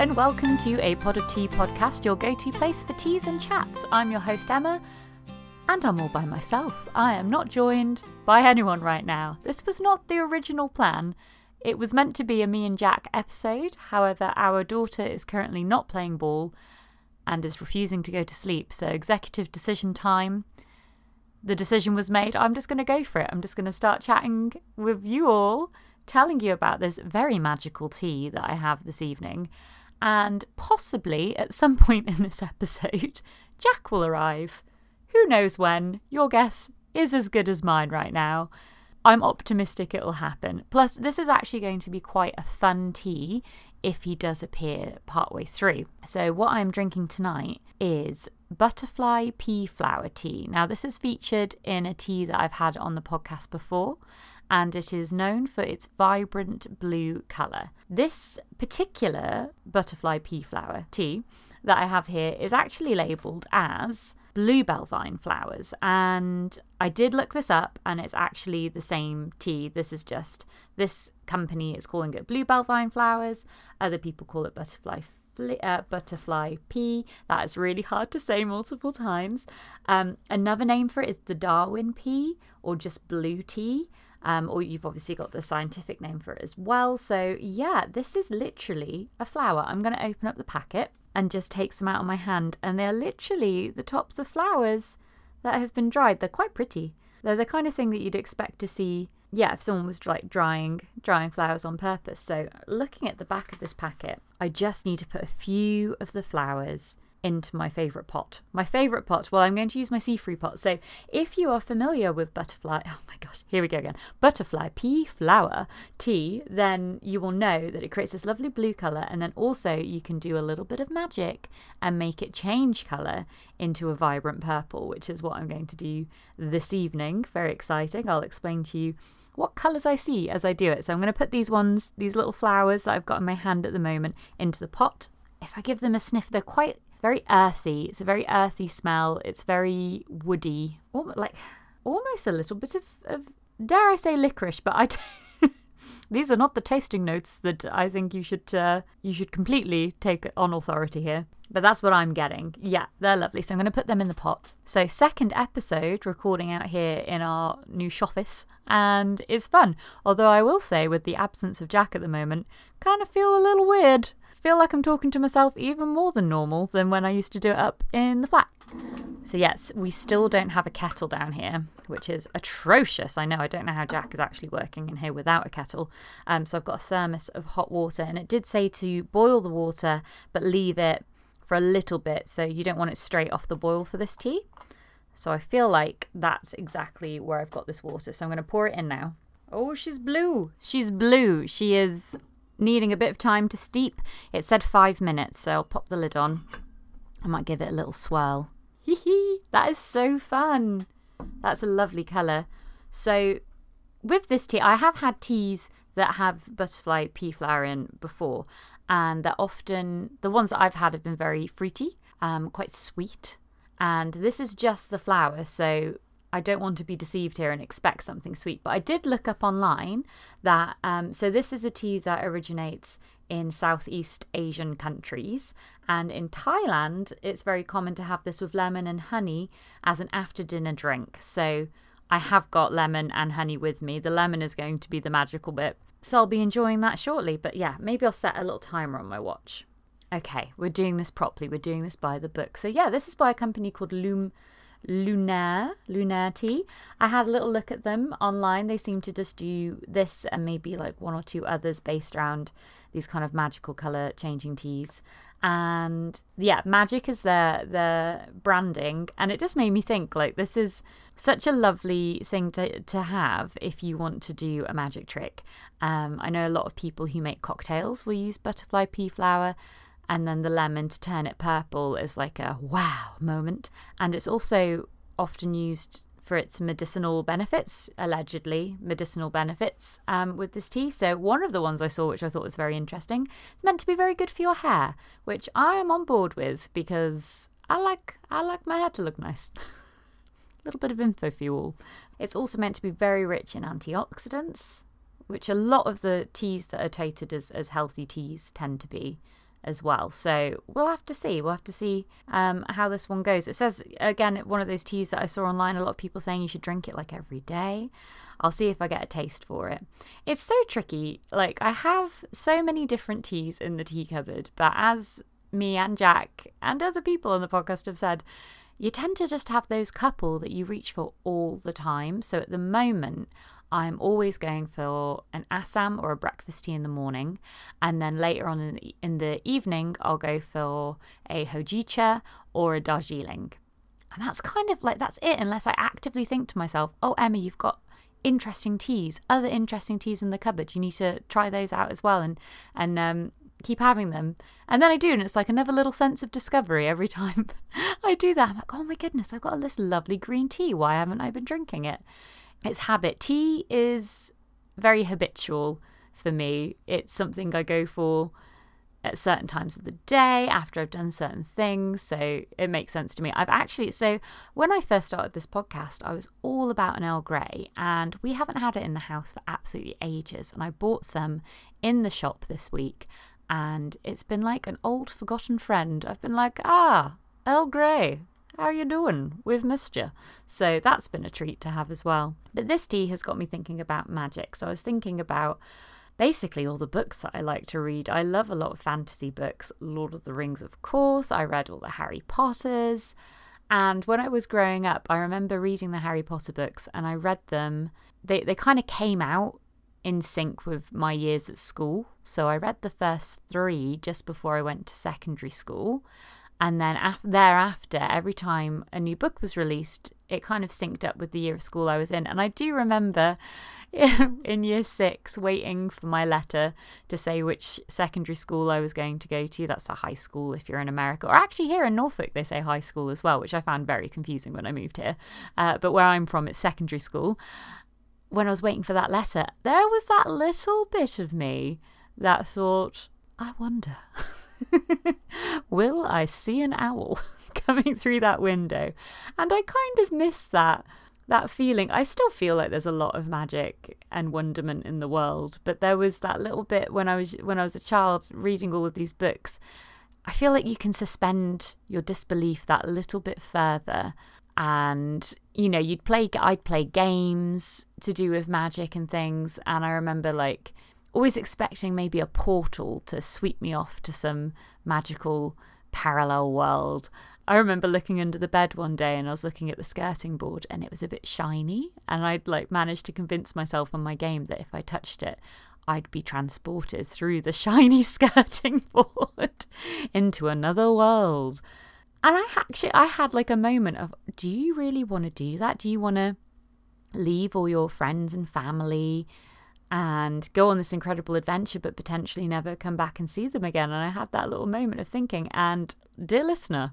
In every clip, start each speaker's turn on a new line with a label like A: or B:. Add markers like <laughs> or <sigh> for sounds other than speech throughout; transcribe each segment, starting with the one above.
A: and welcome to a Pod of Tea podcast, your go to place for teas and chats. I'm your host, Emma, and I'm all by myself. I am not joined by anyone right now. This was not the original plan. It was meant to be a me and Jack episode, however, our daughter is currently not playing ball and is refusing to go to sleep, so executive decision time. The decision was made. I'm just going to go for it. I'm just going to start chatting with you all telling you about this very magical tea that I have this evening. And possibly at some point in this <laughs> episode, Jack will arrive. Who knows when? Your guess is as good as mine right now. I'm optimistic it'll happen. Plus, this is actually going to be quite a fun tea if he does appear partway through. So, what I'm drinking tonight is butterfly pea flower tea. Now, this is featured in a tea that I've had on the podcast before, and it is known for its vibrant blue colour. This particular butterfly pea flower tea that I have here is actually labelled as bluebell vine flowers. And I did look this up, and it's actually the same tea. This is just this company is calling it bluebell vine flowers. Other people call it butterfly. Uh, butterfly pea. That is really hard to say multiple times. Um, another name for it is the Darwin pea or just blue tea. Um, or you've obviously got the scientific name for it as well. So, yeah, this is literally a flower. I'm going to open up the packet and just take some out of my hand. And they're literally the tops of flowers that have been dried. They're quite pretty. They're the kind of thing that you'd expect to see, yeah, if someone was like drying drying flowers on purpose. So looking at the back of this packet, I just need to put a few of the flowers into my favourite pot. My favourite pot, well, I'm going to use my sea-free pot. So if you are familiar with butterfly, <laughs> oh my gosh, here we go again, butterfly pea flower tea, then you will know that it creates this lovely blue colour and then also you can do a little bit of magic and make it change colour into a vibrant purple, which is what I'm going to do this evening. Very exciting. I'll explain to you what colours I see as I do it. So I'm going to put these ones, these little flowers that I've got in my hand at the moment, into the pot. If I give them a sniff, they're quite very earthy. It's a very earthy smell. It's very woody, almost like almost a little bit of, of dare I say licorice, but I don't. <laughs> These are not the tasting notes that I think you should uh, you should completely take on authority here. But that's what I'm getting. Yeah, they're lovely. So I'm going to put them in the pot. So second episode recording out here in our new office, and it's fun. Although I will say, with the absence of Jack at the moment, kind of feel a little weird feel like I'm talking to myself even more than normal than when I used to do it up in the flat. So, yes, we still don't have a kettle down here, which is atrocious. I know, I don't know how Jack is actually working in here without a kettle. Um, so, I've got a thermos of hot water, and it did say to boil the water but leave it for a little bit so you don't want it straight off the boil for this tea. So, I feel like that's exactly where I've got this water. So, I'm going to pour it in now. Oh, she's blue. She's blue. She is needing a bit of time to steep. It said five minutes, so I'll pop the lid on. I might give it a little swirl. Hee hee, that is so fun. That's a lovely colour. So, with this tea, I have had teas that have butterfly pea flower in before, and they're often the ones that I've had have been very fruity, um, quite sweet. And this is just the flower, so I don't want to be deceived here and expect something sweet. But I did look up online that, um, so this is a tea that originates in Southeast Asian countries. And in Thailand, it's very common to have this with lemon and honey as an after dinner drink. So I have got lemon and honey with me. The lemon is going to be the magical bit. So I'll be enjoying that shortly. But yeah, maybe I'll set a little timer on my watch. Okay, we're doing this properly. We're doing this by the book. So yeah, this is by a company called Loom Lunaire tea. I had a little look at them online. They seem to just do this and maybe like one or two others based around these kind of magical color changing teas. And yeah, magic is their their branding, and it just made me think like this is such a lovely thing to to have if you want to do a magic trick. Um, I know a lot of people who make cocktails will use butterfly pea flower and then the lemon to turn it purple is like a wow moment. And it's also often used for its medicinal benefits, allegedly medicinal benefits um, with this tea. So one of the ones I saw, which I thought was very interesting, is meant to be very good for your hair, which I am on board with because I like I like my hair to look nice. <laughs> A little bit of info for you all. It's also meant to be very rich in antioxidants, which a lot of the teas that are touted as, as healthy teas tend to be. As well. So we'll have to see. We'll have to see um, how this one goes. It says, again, one of those teas that I saw online, a lot of people saying you should drink it like every day. I'll see if I get a taste for it. It's so tricky. Like, I have so many different teas in the tea cupboard, but as me and Jack and other people on the podcast have said, you tend to just have those couple that you reach for all the time. So at the moment, I'm always going for an Assam or a breakfast tea in the morning. And then later on in the, in the evening, I'll go for a Hojicha or a Darjeeling. And that's kind of like, that's it, unless I actively think to myself, oh, Emma, you've got interesting teas, other interesting teas in the cupboard. You need to try those out as well and, and um, keep having them. And then I do, and it's like another little sense of discovery every time <laughs> I do that. I'm like, oh my goodness, I've got this lovely green tea. Why haven't I been drinking it? It's habit. Tea is very habitual for me. It's something I go for at certain times of the day after I've done certain things. So it makes sense to me. I've actually, so when I first started this podcast, I was all about an Earl Grey and we haven't had it in the house for absolutely ages. And I bought some in the shop this week and it's been like an old forgotten friend. I've been like, ah, Earl Grey, how are you doing? We've missed you. So that's been a treat to have as well. But this tea has got me thinking about magic. So I was thinking about basically all the books that I like to read. I love a lot of fantasy books. Lord of the Rings, of course. I read all the Harry Potters. And when I was growing up, I remember reading the Harry Potter books and I read them. They, they kind of came out in sync with my years at school. So I read the first three just before I went to secondary school. And then af- thereafter, every time a new book was released, it kind of synced up with the year of school I was in. And I do remember <laughs> in year six waiting for my letter to say which secondary school I was going to go to. That's a high school if you're in America. Or actually, here in Norfolk, they say high school as well, which I found very confusing when I moved here. Uh, but where I'm from, it's secondary school. When I was waiting for that letter, there was that little bit of me that thought, I wonder. <laughs> <laughs> Will I see an owl <laughs> coming through that window? And I kind of miss that that feeling. I still feel like there's a lot of magic and wonderment in the world, but there was that little bit when I was when I was a child reading all of these books. I feel like you can suspend your disbelief that little bit further and you know you'd play I'd play games to do with magic and things and I remember like always expecting maybe a portal to sweep me off to some magical parallel world. I remember looking under the bed one day and I was looking at the skirting board and it was a bit shiny and I'd like managed to convince myself on my game that if I touched it I'd be transported through the <laughs> shiny skirting <laughs> board into another world. And I actually I had like a moment of do you really want to do that? Do you want to leave all your friends and family and go on this incredible adventure, but potentially never come back and see them again. And I had that little moment of thinking, and dear listener,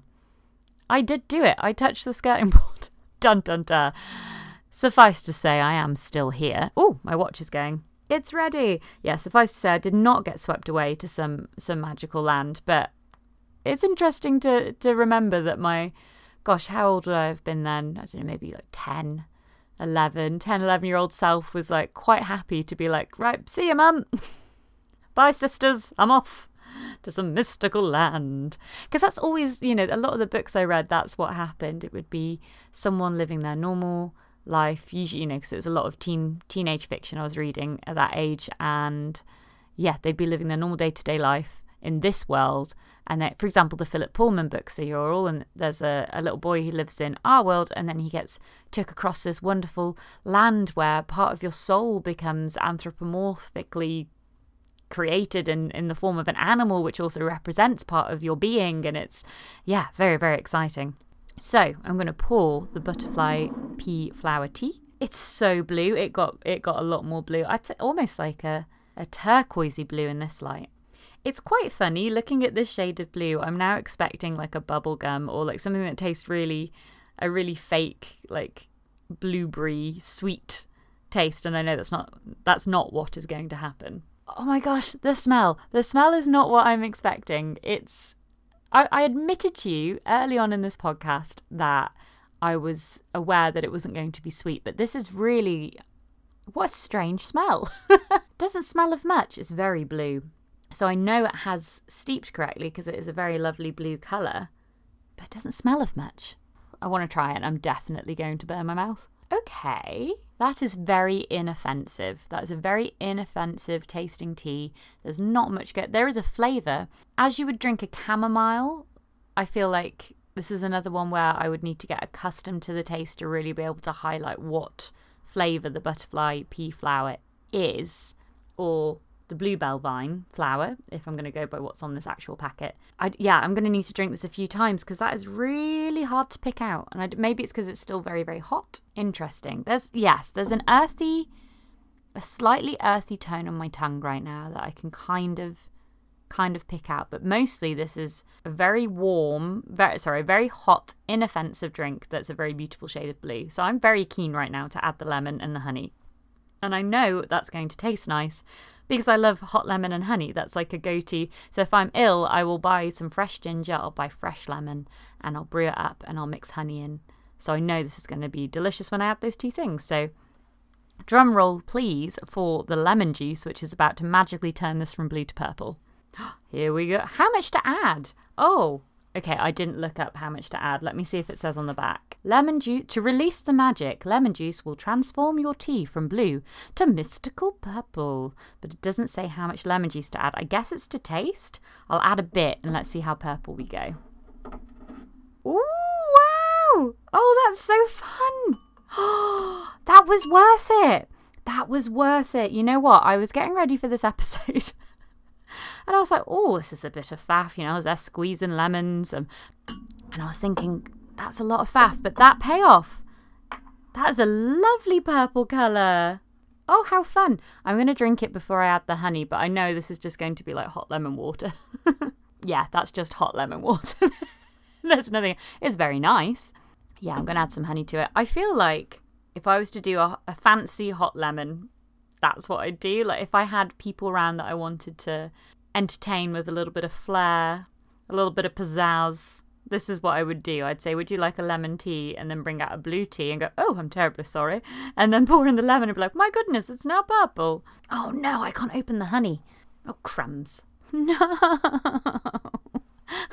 A: I did do it. I touched the skirting <laughs> board. dun dun dun. Suffice to say, I am still here. Oh, my watch is going. It's ready. Yeah, suffice to say, I did not get swept away to some some magical land, but it's interesting to to remember that my, gosh, how old would I have been then? I don't know, maybe like ten 11, 10, 11 year old self was like quite happy to be like, right, see you, mum. <laughs> Bye, sisters. I'm off to some mystical land. Because that's always, you know, a lot of the books I read, that's what happened. It would be someone living their normal life, usually, you know, because it was a lot of teen teenage fiction I was reading at that age. And yeah, they'd be living their normal day to day life in this world and that, for example, the Philip Pullman books, so you're all and there's a, a little boy who lives in our world, and then he gets took across this wonderful land where part of your soul becomes anthropomorphically created in, in the form of an animal, which also represents part of your being. And it's, yeah, very, very exciting. So I'm going to pour the butterfly pea flower tea. It's so blue. It got it got a lot more blue. I'd almost like a, a turquoisey blue in this light. It's quite funny looking at this shade of blue. I'm now expecting like a bubble gum or like something that tastes really a really fake like blueberry sweet taste and I know that's not that's not what is going to happen. Oh my gosh, the smell. The smell is not what I'm expecting. It's I, I admitted to you early on in this podcast that I was aware that it wasn't going to be sweet, but this is really what a strange smell. <laughs> Doesn't smell of much. It's very blue. So I know it has steeped correctly because it is a very lovely blue colour, but it doesn't smell of much. I want to try it. I'm definitely going to burn my mouth. Okay, that is very inoffensive. That is a very inoffensive tasting tea. There's not much good. There is a flavour. As you would drink a chamomile, I feel like this is another one where I would need to get accustomed to the taste to really be able to highlight what flavour the butterfly pea flower is, or the bluebell vine flower, if I'm going to go by what's on this actual packet. I, yeah, I'm going to need to drink this a few times because that is really hard to pick out. And I, maybe it's because it's still very, very hot. Interesting. There's, yes, there's an earthy, a slightly earthy tone on my tongue right now that I can kind of kind of pick out but mostly this is a very warm very sorry very hot inoffensive drink that's a very beautiful shade of blue so i'm very keen right now to add the lemon and the honey and i know that's going to taste nice because I love hot lemon and honey. That's like a go to. So if I'm ill, I will buy some fresh ginger, I'll buy fresh lemon, and I'll brew it up and I'll mix honey in. So I know this is going to be delicious when I add those two things. So drum roll, please, for the lemon juice, which is about to magically turn this from blue to purple. <gasps> Here we go. How much to add? Oh, Okay, I didn't look up how much to add. Let me see if it says on the back. Lemon juice. To release the magic, lemon juice will transform your tea from blue to mystical purple. But it doesn't say how much lemon juice to add. I guess it's to taste. I'll add a bit and let's see how purple we go. Ooh, wow! Oh, that's so fun! <gasps> That was worth it. That was worth it. You know what? I was getting ready for this <laughs> episode. And I was like, oh, this is a bit of faff, you know, I was there squeezing lemons. And, and I was thinking, that's a lot of faff, but that payoff, that is a lovely purple colour. Oh, how fun. I'm going to drink it before I add the honey, but I know this is just going to be like hot lemon water. <laughs> yeah, that's just hot lemon water. <laughs> There's nothing. It's very nice. Yeah, I'm going to add some honey to it. I feel like if I was to do a, a fancy hot lemon that's what I'd do. Like if I had people around that I wanted to entertain with a little bit of flair, a little bit of pizzazz, this is what I would do. I'd say, Would you like a lemon tea? And then bring out a blue tea and go, Oh, I'm terribly sorry. And then <laughs> pour in the lemon and be like, My goodness, it's now purple. Oh no, I can't open the honey. Oh, crumbs. <laughs> No, <laughs>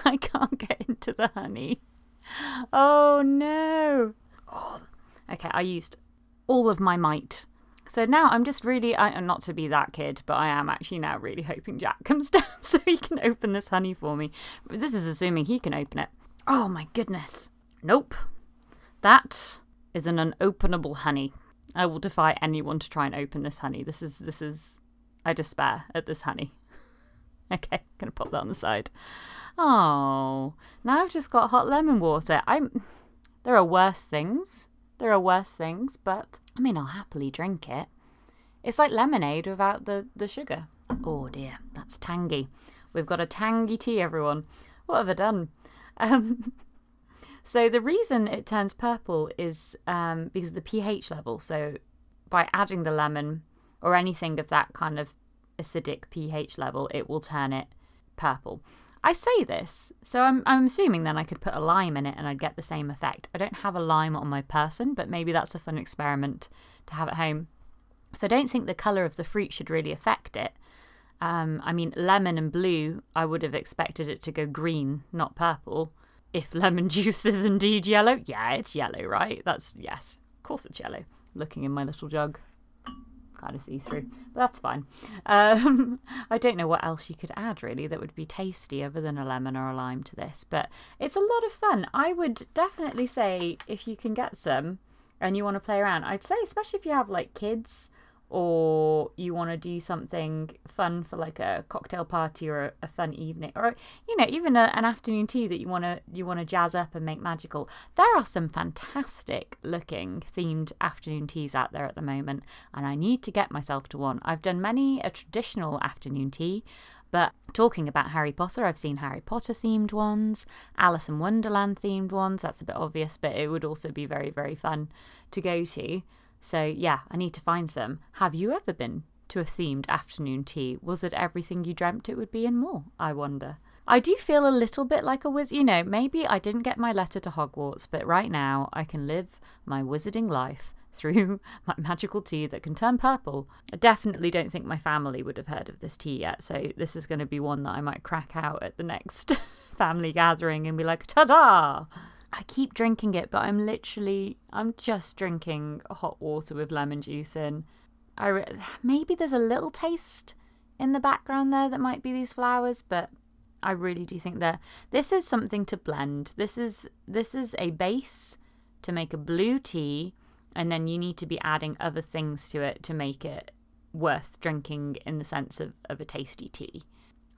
A: I can't get into the honey. Oh no. Oh. Okay, I used all of my might so now I'm just really, I, not to be that kid, but I am actually now really hoping Jack <laughs> comes down <laughs> so he can open this honey for me. This is assuming he can open it. Oh my goodness. Nope. That is an unopenable honey. I will defy anyone to try and open this honey. This is, this is, I despair at this honey. <laughs> okay, gonna pop that on the side. Oh, now I've just got hot lemon water. I'm, there are worse things. There are worse things, but I mean, I'll happily drink it. It's like lemonade without the, the sugar. Oh dear, that's tangy. We've got a tangy tea, everyone. What have I done? <laughs> Um, so the reason it turns purple is um, because of the pH level. So by adding the lemon or anything of that kind of acidic pH level, it will turn it purple. I say this, so I'm, I'm assuming then I could put a lime in it and I'd get the same effect. I don't have a lime on my person, but maybe that's a fun experiment to have at home. So I don't think the colour of the fruit should really affect it. Um, I mean, lemon and blue, I would have expected it to go green, not purple. If <laughs> lemon juice is indeed yellow, yeah, it's yellow, right? That's, yes, of course it's yellow. Looking in my little jug kind of see through. But that's fine. Um, <laughs> I don't know what else you could add really that would be tasty other than a lemon or a lime to this, but it's a lot of fun. I would definitely say if you can get some and you want to play around, I'd say especially if you have like kids or you want to do something fun for like a cocktail party or a, a fun evening or you know even a, an afternoon tea that you want to you want to jazz up and make magical there are some fantastic looking themed afternoon teas out there at the moment and I need to get myself to one I've done many a traditional afternoon tea but talking about Harry Potter, I've seen Harry Potter themed ones, Alice in Wonderland themed ones. That's a bit obvious, but it would also be very, very fun to go to. So, yeah, I need to find some. Have you ever been to a themed afternoon tea? Was it everything you dreamt it would be and more? I wonder. I do feel a little bit like a wizard. You know, maybe I didn't get my letter to Hogwarts, but right now I can live my wizarding life <laughs> through my magical tea that can turn purple. I definitely don't think my family would have heard of this tea yet, so this is going to be one that I might crack out at the next <laughs> family gathering and be like, ta da! I keep drinking it, but I'm literally, I'm just drinking hot water with lemon juice in. I re- <sighs> maybe there's a little taste in the background there that might be these flowers, but I really do think that this is something to blend. This is this is a base to make a blue tea, and then you need to be adding other things to it to make it worth drinking in the sense of, of a tasty tea.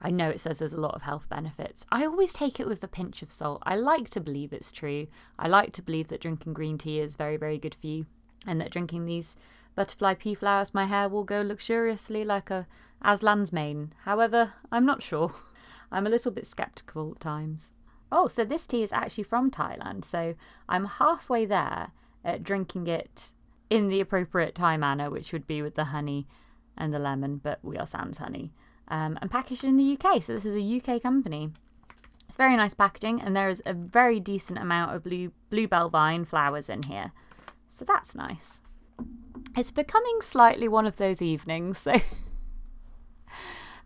A: I know it says there's a lot of health benefits. I always take it with a pinch of salt. I like to believe it's true. I like to believe that drinking green tea is very, very good for you, and that drinking these butterfly pea flowers, my hair will go luxuriously like a Aslan's mane. However, I'm not sure. <laughs> I'm a little bit skeptical at times. Oh, so this tea is actually from Thailand. So I'm halfway there at drinking it in the appropriate Thai manner, which would be with the honey and the lemon, but we are sans honey. Um, and packaged in the UK. So this is a UK company. It's very nice packaging, and there is a very decent amount of blue bluebell vine flowers in here. So that's nice. It's becoming slightly one of those evenings, so <laughs>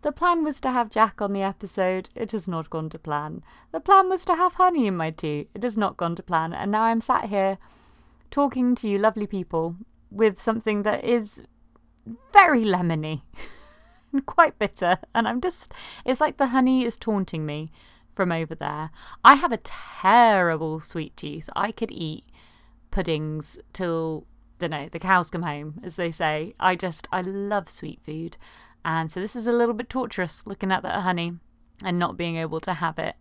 A: The plan was to have Jack on the episode. It has not gone to plan. The plan was to have honey in my tea. It has not gone to plan. And now I'm sat here talking to you lovely people with something that is very lemony <laughs> quite bitter. And I'm just, it's like the honey is taunting me from over there. I have a terrible sweet tooth. I could eat puddings till, don't know, the cows come home, as they say. I just, I love sweet food. And so this is a little bit torturous looking at that honey and not being able to have it.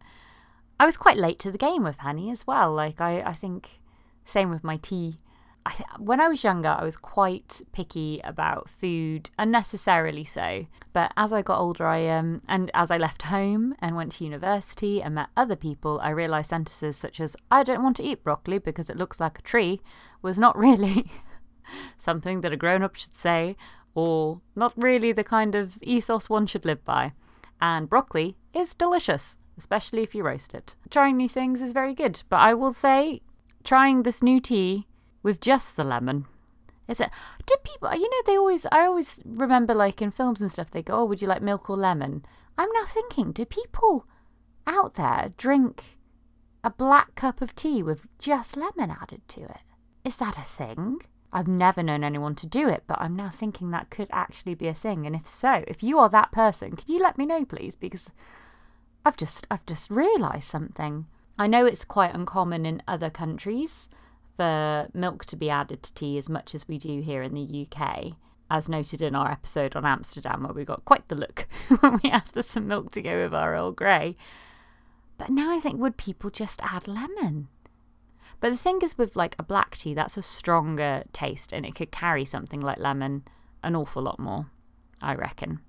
A: I was quite late to the game with honey as well. Like I, I think same with my tea. I th- when I was younger, I was quite picky about food, unnecessarily so. But as I got older, I um, and as I left home and went to university and met other people, I realised sentences such as "I don't want to eat broccoli because it looks like a tree" was not <laughs> really something that a grown-up should say, or not really the kind of ethos one should live by. And broccoli is delicious, especially if you roast it. Trying new things is very good, but I will say, trying this new tea with just the lemon. Is it? Do people? You know, they always. I always remember, like in films and stuff, they go, "Oh, would you like milk or lemon?" I'm now thinking, do people out there drink a black cup of tea with just lemon added to it? Is that a thing? I've never known anyone to do it, but I'm now thinking that could actually be a thing. And if so, if you are that person, could you let me know, please? Because I've just I've just realised something. I know it's quite uncommon in other countries for milk to be added to tea as much as we do here in the UK. As noted in our episode on Amsterdam, where we got quite the look <laughs> when we asked for some milk to go with our Earl Grey. But now I think, would people just add lemon? But the thing is, with like a black tea, that's a stronger taste and it could carry something like lemon an awful lot more, I reckon.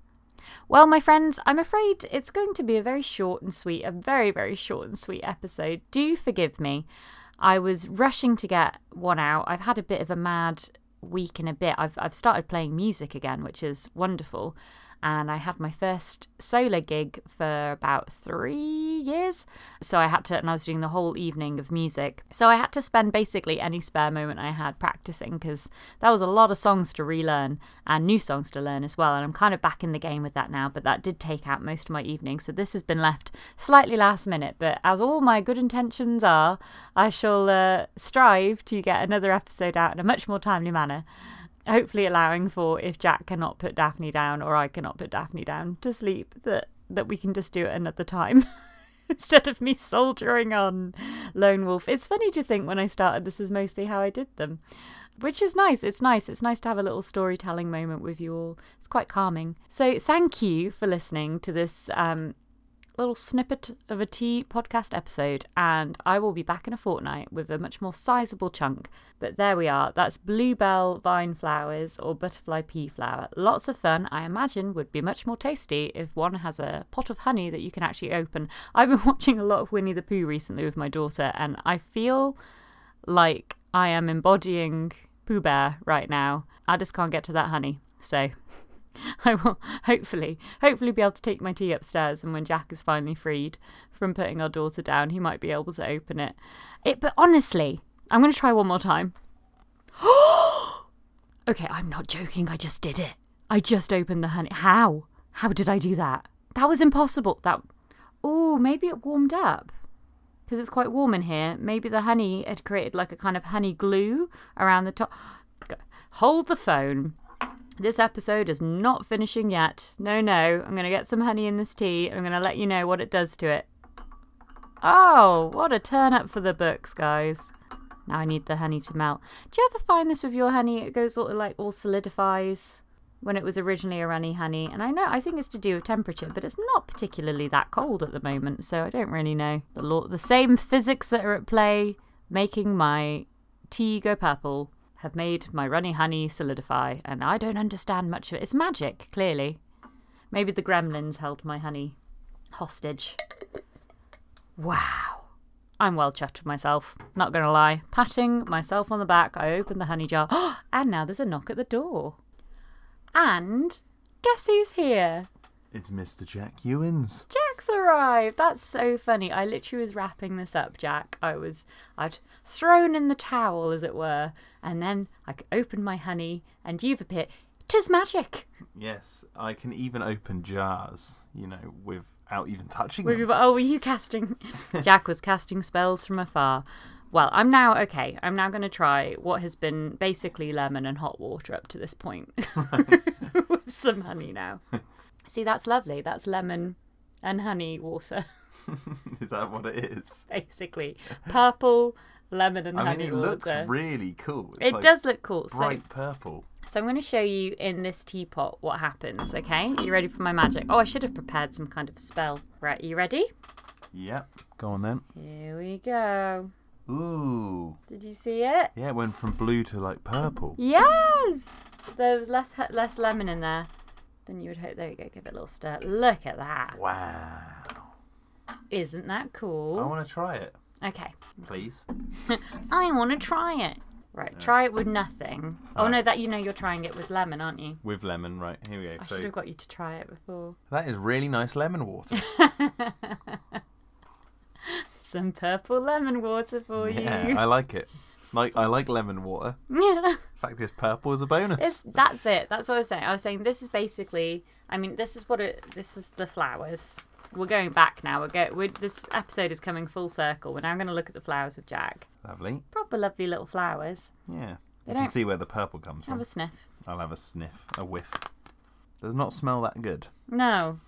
A: Well, my friends, I'm afraid it's going to be a very short and sweet, a very, very short and sweet episode. Do forgive me. I was rushing to get one out. I've had a bit of a mad week and a bit. I've I've started playing music again, which is wonderful and I had my first solo gig for about three years. So I had to, and I was doing the whole evening of music. So I had to spend basically any spare moment I had practicing because that was a lot of songs to relearn and new songs to learn as well. And I'm kind of back in the game with that now, but that did take out most of my evening. So this has been left slightly last minute, but as all my good intentions are, I shall uh, strive to get another episode out in a much more timely manner hopefully allowing for if Jack cannot put Daphne down or I cannot put Daphne down to sleep that that we can just do it another time <laughs> instead of me soldiering on lone wolf. It's funny to think when I started this was mostly how I did them. Which is nice. It's nice. It's nice to have a little storytelling moment with you all. It's quite calming. So, thank you for listening to this um, little snippet of a tea podcast episode, and I will be back in a fortnight with a much more sizable chunk. But there we are. That's bluebell vine flowers or butterfly pea flower. Lots of fun. I imagine would be much more tasty if one has a pot of honey that you can actually open. I've been <laughs> watching a lot of Winnie the Pooh recently with my daughter, and I feel like I am embodying Pooh Bear right now. I just can't get to that honey. So <laughs> <laughs> I will hopefully, hopefully be able to take my tea upstairs, and when Jack is finally freed from putting our daughter down, he might be able to open it. It, but honestly, I'm going to try one more time. <gasps> Okay, I'm not joking. I just did it. I just opened the honey. How? How did I do that? That was impossible. That. Oh, maybe it warmed up. Because it's quite warm in here. Maybe the honey had created like a kind of honey glue around the top. Hold the phone. This episode is not finishing yet. No, no. I'm going to get some honey in this tea. I'm going to let you know what it does to it. Oh, what a turn up for the books, guys. Now I need the honey to melt. Do you ever find this with your honey? It goes all like all solidifies when it was originally a runny honey. And I know I think it's to do with temperature, but it's not particularly that cold at the moment, so I don't really know. The law, the same physics that are at play making my tea go purple have made my runny honey solidify, and I don't understand much of it. It's magic, clearly. Maybe the gremlins held my honey hostage. Wow. I'm well chuffed with myself, not gonna lie. Patting myself on the back, I opened the honey jar, <gasps> and now there's a knock at the door. And guess who's here?
B: It's Mr. Jack Ewins.
A: Jack's arrived. That's so funny. I literally was wrapping this up, Jack. I was, I'd thrown in the towel, as it were, and then I can open my honey, and you've appeared. Tis magic.
B: Yes, I can even open jars, you know, without even touching
A: Were
B: them.
A: you- oh, were you casting? <laughs> Jack was casting spells from afar. Well, I'm now okay. I'm now going to try what has been basically lemon and hot water up to this point, <laughs> <laughs> with some honey now. See, that's lovely. That's lemon and honey water,
B: is that what it is?
A: basically. Purple lemon and
B: I
A: honey
B: mean, it
A: water.
B: looks really cool. It's
A: it
B: like
A: does look cool. So,
B: bright purple.
A: so I'm going to show you in this teapot what happens. Okay, Are you ready for my magic? Oh, I should have prepared some kind of spell. Right, you ready?
B: Yep. Go on then.
A: Here we go.
B: Ooh.
A: Did you see it?
B: Yeah, it went from blue to like purple.
A: Yes! There was less less lemon in there than you would hope. There you go, give it a little stir. Look at that.
B: Wow.
A: Isn't that cool?
B: I want to try it,
A: Okay.
B: please. <laughs>
A: I want to try it. Right, try it with nothing. Oh no, that you know you're trying it with lemon, aren't you?
B: With lemon, right? Here we go.
A: I
B: So
A: should have got you to try it before.
B: that is really nice lemon water. <laughs>
A: Some purple lemon water for
B: yeah,
A: you.
B: Yeah, I like it. Like I like lemon water.
A: Yeah. <laughs>
B: In fact this purple is a bonus.
A: It's, that's it. That's what I was saying. I was saying this is basically. I mean, this is what it. This is the flowers. We're going back now. We're go. We're, this episode is coming full circle. We're now going to look at the flowers of Jack.
B: Lovely.
A: Proper lovely little flowers.
B: Yeah.
A: They
B: you can
A: don't-
B: see where the purple comes from.
A: Have a sniff.
B: I'll have a sniff, a whiff. Does not smell that good.
A: No.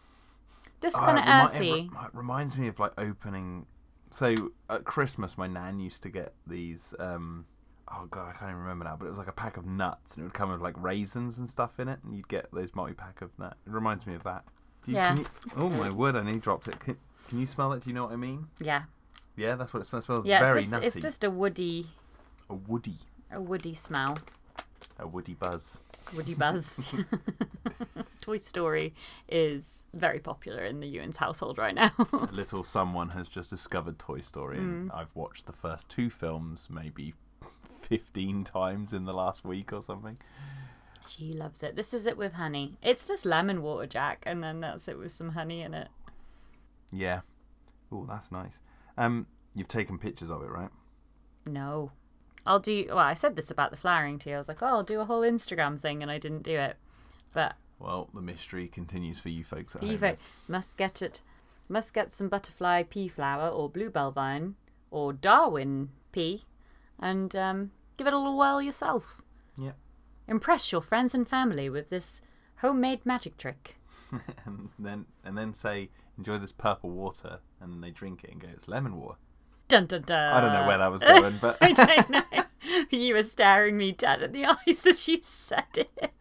A: Just
B: Oh,
A: kind of
B: it remi-
A: earthy.
B: It, re- it reminds me of like opening. So at Christmas, my nan used to get these. um Oh god, I can't even remember now. But it was like a pack of nuts, and it would come with like raisins and stuff in it, and you'd get those multi pack of that. It reminds me of that. Do you,
A: Yeah.
B: Can you, oh my word! I nearly dropped it. Can, can you smell it? Do you know what I mean?
A: yeah.
B: Yeah, that's what it smells. Smells
A: Yeah.
B: very
A: it's, just,
B: nutty.
A: it's just a woody,
B: a woody,
A: a woody smell.
B: a woody buzz.
A: Woody buzz. <laughs> <laughs> Toy Story is very popular in the Ewan's household right now.
B: Little someone has just discovered Toy Story, and
A: Mm.
B: I've watched the first two films maybe fifteen times in the last week or something.
A: She loves it. This is it with honey. It's just lemon water, Jack, and then that's it with some honey in it.
B: Yeah. Oh, that's nice. Um, you've taken pictures of it, right?
A: No. I'll do. Well, I said this about the flowering tea. I was like, oh, I'll do a whole Instagram thing, and I didn't do it. But
B: Well, the mystery continues for you folks at
A: pea
B: home.
A: fo- must get it. Must get some butterfly pea flower or bluebell vine or Darwin pea, and um, give it a little whirl yourself.
B: Yeah.
A: Impress your friends and family with this homemade magic trick. <laughs>
B: and then and then say, enjoy this purple water, and then they drink it and go, it's lemon water.
A: Dun dun dun.
B: I don't know where that was going, but <laughs>
A: I don't know. <laughs> you were staring me dead in the eyes as you said it.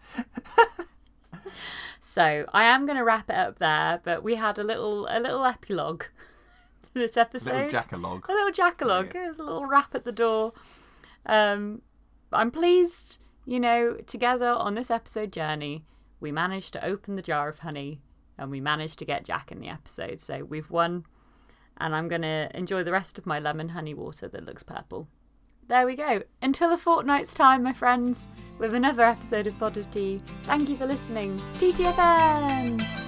A: so I am going to wrap it up there, but we had a little a little epilogue to this episode.
B: A little jackalog.
A: a little jackalogue.
B: Yeah.
A: There's a little rap at the door. Um, I'm pleased, you know, together on this episode journey, we managed to open the jar of honey and we managed to get Jack in the episode. So we've won, and I'm going to enjoy the rest of my lemon honey water that looks purple. There we go. Until a fortnight's time, my friends, with another episode of Pod of Tea. Thank you for listening. TTFN!